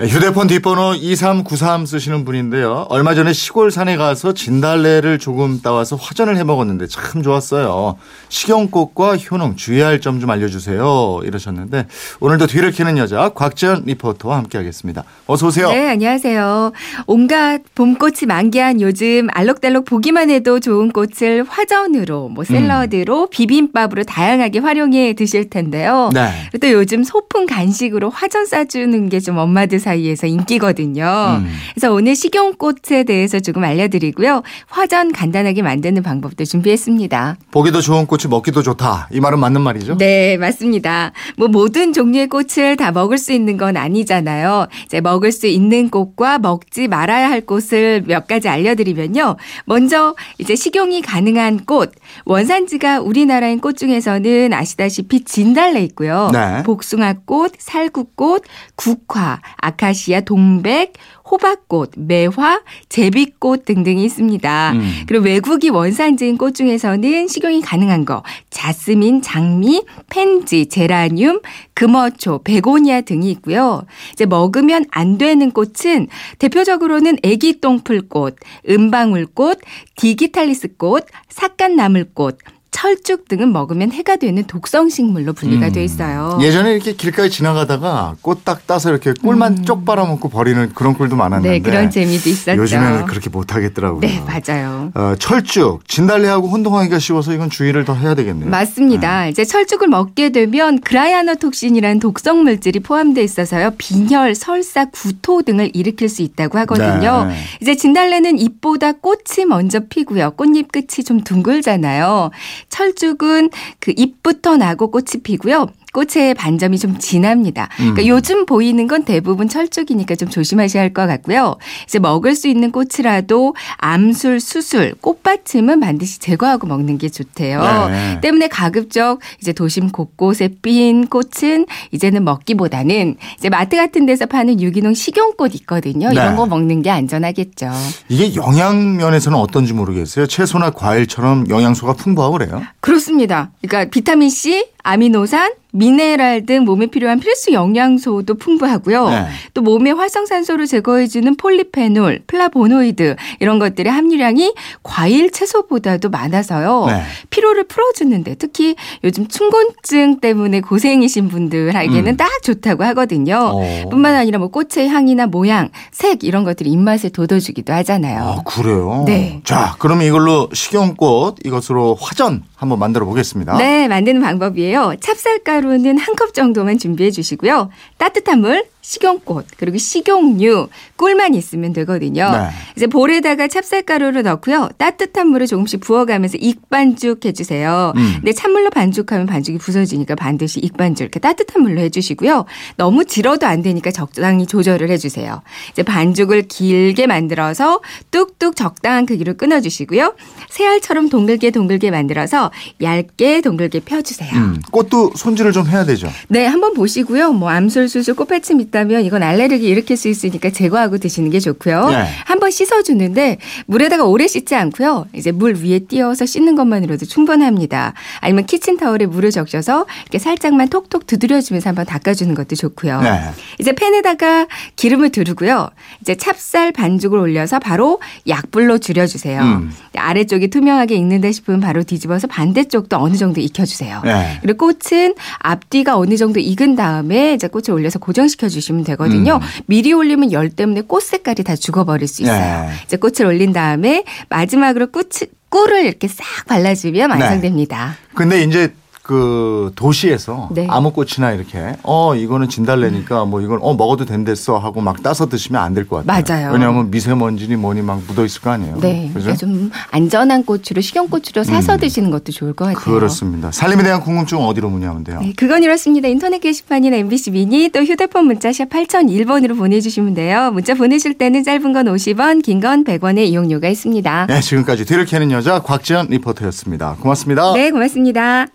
휴대폰 뒷번호 2393 쓰시는 분인데요. 얼마 전에 시골 산에 가서 진달래를 조금 따와서 화전을 해 먹었는데 참 좋았어요. 식용꽃과 효능 주의할 점 좀 알려주세요. 이러셨는데 오늘도 뒤를 캐는 여자 곽지연 리포터와 함께하겠습니다. 어서 오세요. 네, 안녕하세요. 온갖 봄꽃이 만개한 요즘 알록달록 보기만 해도 좋은 꽃을 화전으로, 뭐 샐러드로, 비빔밥으로 다양하게 활용해 드실 텐데요. 네. 또 요즘 소풍 간식으로 화전 싸주는 게 좀 엄마들 사이에서 인기거든요. 음. 그래서 오늘 식용꽃에 대해서 조금 알려드리고요. 화전 간단하게 만드는 방법도 준비했습니다. 보기도 좋은 꽃이 먹기도 좋다. 이 말은 맞는 말이죠? 네, 맞습니다. 뭐 모든 종류의 꽃을 다 먹을 수 있는 건 아니잖아요. 이제 먹을 수 있는 꽃과 먹지 말아야 할 꽃을 몇 가지 알려드리면요. 먼저 이제 식용이 가능한 꽃. 원산지가 우리나라인 꽃 중에서는 아시다시피 진달래 있고요. 네. 복숭아꽃, 살구꽃, 국화, 아 카시아, 동백, 호박꽃, 매화, 제비꽃 등등이 있습니다. 음. 그리고 외국이 원산지인 꽃 중에서는 식용이 가능한 거 자스민, 장미, 펜지, 제라늄, 금어초, 베고니아 등이 있고요. 이제 먹으면 안 되는 꽃은 대표적으로는 애기 똥풀꽃, 은방울꽃, 디기탈리스꽃, 삭간나물꽃, 철쭉 등은 먹으면 해가 되는 독성 식물로 분리가 음. 돼 있어요. 예전에 이렇게 길가에 지나가다가 꽃 딱 따서 이렇게 꿀만 쪽 빨아먹고 버리는 그런 꿀도 많았는데 음. 네, 그런 재미도 있었죠. 요즘에는 그렇게 못 하겠더라고요. 네, 맞아요. 어, 철쭉, 진달래하고 혼동하기가 쉬워서 이건 주의를 더 해야 되겠네요. 맞습니다. 이제 철쭉을 먹게 되면 그라이아노톡신이라는 독성 물질이 포함되어 있어서요. 빈혈, 설사, 구토 등을 일으킬 수 있다고 하거든요. 네. 이제 진달래는 잎보다 꽃이 먼저 피고요. 꽃잎 끝이 좀 둥글잖아요. 철쭉은 그 잎부터 나고 꽃이 피고요. 꽃의 반점이 좀 진합니다. 그러니까 음. 요즘 보이는 건 대부분 철쭉이니까 좀 조심하셔야 할 것 같고요. 이제 먹을 수 있는 꽃이라도 암술, 수술, 꽃받침은 반드시 제거하고 먹는 게 좋대요. 네. 때문에 가급적 이제 도심 곳곳에 핀 꽃은 이제는 먹기보다는 이제 마트 같은 데서 파는 유기농 식용꽃 있거든요. 네. 이런 거 먹는 게 안전하겠죠. 이게 영양 면에서는 어떤지 모르겠어요. 채소나 과일처럼 영양소가 풍부하고 그래요. 그렇습니다. 그러니까 비타민 C, 아미노산, 미네랄 등 몸에 필요한 필수 영양소도 풍부하고요. 네. 또 몸의 활성산소를 제거해주는 폴리페놀, 플라보노이드 이런 것들의 함유량이 과일, 채소보다도 많아서요. 네. 피로를 풀어주는데 특히 요즘 춘곤증 때문에 고생이신 분들에게는 음. 딱 좋다고 하거든요. 어. 뿐만 아니라 뭐 꽃의 향이나 모양, 색 이런 것들이 입맛을 돋워주기도 하잖아요. 아, 그래요? 네. 자, 그럼 이걸로 식용꽃 이것으로 화전 한번 만들어 보겠습니다. 네, 만드는 방법이에요. 찹쌀가루는 한 컵 정도만 준비해 주시고요. 따뜻한 물, 식용꽃, 그리고 식용유, 꿀만 있으면 되거든요. 네. 이제 볼에다가 찹쌀가루를 넣고요. 따뜻한 물을 조금씩 부어가면서 익반죽 해주세요. 음. 근데 찬물로 반죽하면 반죽이 부서지니까 반드시 익반죽 이렇게 따뜻한 물로 해주시고요. 너무 질어도 안 되니까 적당히 조절을 해주세요. 이제 반죽을 길게 만들어서 뚝뚝 적당한 크기로 끊어주시고요. 새알처럼 동글게 동글게 만들어서 얇게 동글게 펴주세요. 음, 꽃도 손질을 좀 해야 되죠. 네, 한번 보시고요. 뭐 암술, 수술, 꽃받침 있다 면 이건 알레르기 일으킬 수 있으니까 제거하고 드시는 게 좋고요. 네. 한번 씻어주는데 물에다가 오래 씻지 않고요. 이제 물 위에 띄어서 씻는 것만으로도 충분합니다. 아니면 키친타올에 물을 적셔서 이렇게 살짝만 톡톡 두드려주면서 한번 닦아주는 것도 좋고요. 네. 이제 팬에다가 기름을 두르고요. 이제 찹쌀 반죽을 올려서 바로 약불로 줄여주세요. 음. 아래쪽이 투명하게 익는다 싶으면 바로 뒤집어서 반대쪽도 어느 정도 익혀주세요. 네. 그리고 꽃은 앞뒤가 어느 정도 익은 다음에 이제 꽃을 올려서 고정시켜 주 시면 되거든요. 음. 미리 올리면 열 때문에 꽃 색깔이 다 죽어버릴 수 있어요. 네. 이제 꽃을 올린 다음에 마지막으로 꽃 꿀을 이렇게 싹 발라주면 네. 완성됩니다. 근데 이제 그 도시에서 네. 아무 꽃이나 이렇게 어 이거는 진달래니까 뭐 이건 어 먹어도 된댔어 하고 막 따서 드시면 안 될 것 같아요. 맞아요. 왜냐하면 미세먼지니 뭐니 막 묻어 있을 거 아니에요. 네, 그죠? 그러니까 좀 안전한 꽃으로 식용꽃으로 사서 음. 드시는 것도 좋을 것 같아요. 그렇습니다. 살림에 대한 궁금증 어디로 문의하면 돼요? 네, 그건 이렇습니다. 인터넷 게시판이나 MBC 미니 또 휴대폰 문자 샵 8001번으로 보내주시면 돼요. 문자 보내실 때는 짧은 건 50원, 긴 건 100원의 이용료가 있습니다. 네, 지금까지 뒤를 캐는 여자 곽지연 리포터였습니다. 고맙습니다. 네, 고맙습니다.